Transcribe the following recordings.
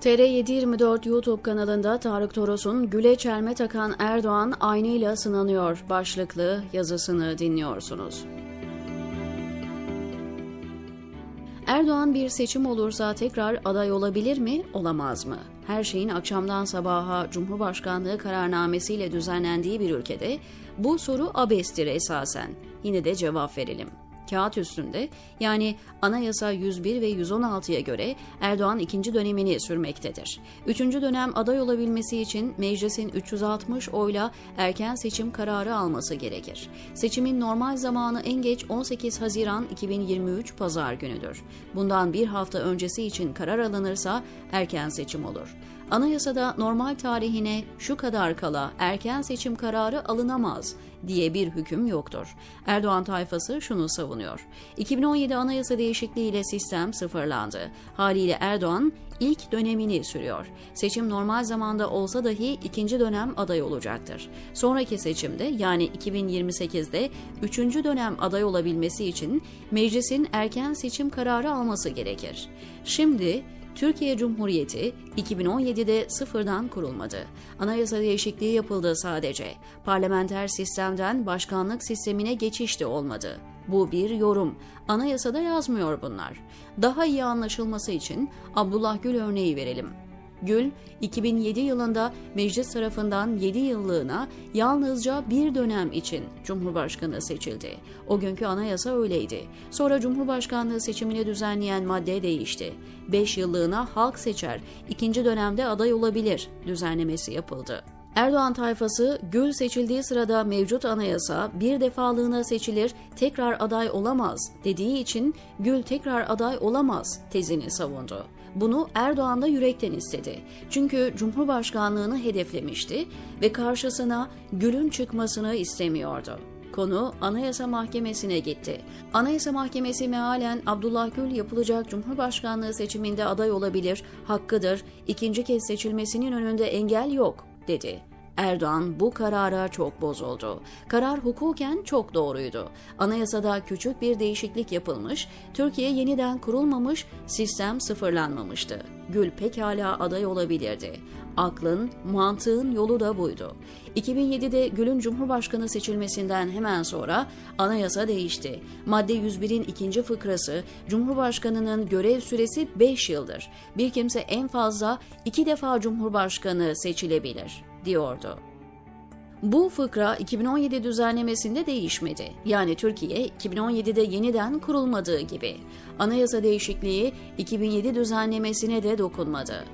TR724 YouTube kanalında Tarık Toros'un Güle çelme takan Erdoğan aynıyla sınanıyor başlıklı yazısını dinliyorsunuz. Erdoğan bir seçim olursa tekrar aday olabilir mi, olamaz mı? Her şeyin akşamdan sabaha Cumhurbaşkanlığı kararnamesiyle düzenlendiği bir ülkede bu soru abestir esasen. Yine de cevap verelim kağıt üstünde yani Anayasa 101 ve 116'ya göre Erdoğan ikinci dönemini sürmektedir. Üçüncü dönem aday olabilmesi için meclisin 360 oyla erken seçim kararı alması gerekir. Seçimin normal zamanı en geç 18 Haziran 2023 Pazar günüdür. Bundan bir hafta öncesi için karar alınırsa erken seçim olur. Anayasada normal tarihine şu kadar kala erken seçim kararı alınamaz diye bir hüküm yoktur. Erdoğan tayfası şunu savunuyor. 2017 anayasa değişikliğiyle sistem sıfırlandı. Haliyle Erdoğan ilk dönemini sürüyor. Seçim normal zamanda olsa dahi ikinci dönem aday olacaktır. Sonraki seçimde yani 2028'de üçüncü dönem aday olabilmesi için meclisin erken seçim kararı alması gerekir. Şimdi Türkiye Cumhuriyeti 2017'de sıfırdan kurulmadı. Anayasa değişikliği yapıldı sadece. Parlamenter sistemden başkanlık sistemine geçiş de olmadı. Bu bir yorum. Anayasada yazmıyor bunlar. Daha iyi anlaşılması için Abdullah Gül örneği verelim. Gül, 2007 yılında meclis tarafından 7 yıllığına yalnızca bir dönem için Cumhurbaşkanı seçildi. O günkü anayasa öyleydi. Sonra Cumhurbaşkanlığı seçimini düzenleyen madde değişti. 5 yıllığına halk seçer, ikinci dönemde aday olabilir düzenlemesi yapıldı. Erdoğan tayfası Gül seçildiği sırada mevcut anayasa bir defalığına seçilir, tekrar aday olamaz dediği için Gül tekrar aday olamaz tezini savundu. Bunu Erdoğan da yürekten istedi. Çünkü Cumhurbaşkanlığını hedeflemişti ve karşısına Gül'ün çıkmasını istemiyordu. Konu Anayasa Mahkemesi'ne gitti. Anayasa Mahkemesi mealen Abdullah Gül yapılacak Cumhurbaşkanlığı seçiminde aday olabilir, hakkıdır, ikinci kez seçilmesinin önünde engel yok dedi. Erdoğan bu karara çok bozuldu. Karar hukuken çok doğruydu. Anayasada küçük bir değişiklik yapılmış, Türkiye yeniden kurulmamış, sistem sıfırlanmamıştı. Gül pekala aday olabilirdi. Aklın, mantığın yolu da buydu. 2007'de Gül'ün Cumhurbaşkanı seçilmesinden hemen sonra anayasa değişti. Madde 101'in ikinci fıkrası Cumhurbaşkanının görev süresi 5 yıldır. Bir kimse en fazla iki defa Cumhurbaşkanı seçilebilir diyordu. Bu fıkra 2017 düzenlemesinde değişmedi. Yani Türkiye 2017'de yeniden kurulmadığı gibi. Anayasa değişikliği 2007 düzenlemesine de dokunmadı.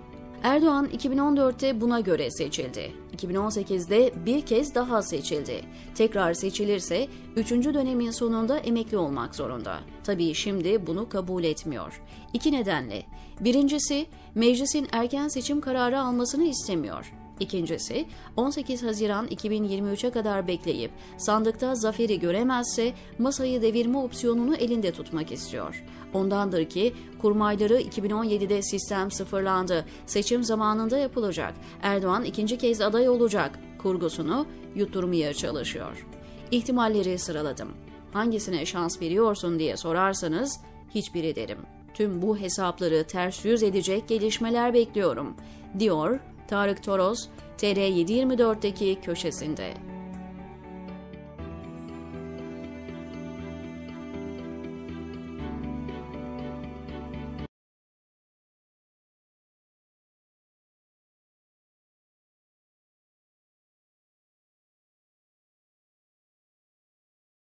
Erdoğan 2014'te buna göre seçildi. 2018'de bir kez daha seçildi. Tekrar seçilirse 3. dönemin sonunda emekli olmak zorunda. Tabii şimdi bunu kabul etmiyor. İki nedenle. Birincisi meclisin erken seçim kararı almasını istemiyor. İkincisi 18 Haziran 2023'e kadar bekleyip sandıkta zaferi göremezse masayı devirme opsiyonunu elinde tutmak istiyor. Ondandır ki kurmayları 2017'de sistem sıfırlandı. Seçim zamanında yapılacak. Erdoğan ikinci kez aday olacak. Kurgusunu yutturmaya çalışıyor. İhtimalleri sıraladım. Hangisine şans veriyorsun diye sorarsanız hiçbiri derim. Tüm bu hesapları ters yüz edecek gelişmeler bekliyorum, diyor Tarık Toros, TR724'deki köşesinde.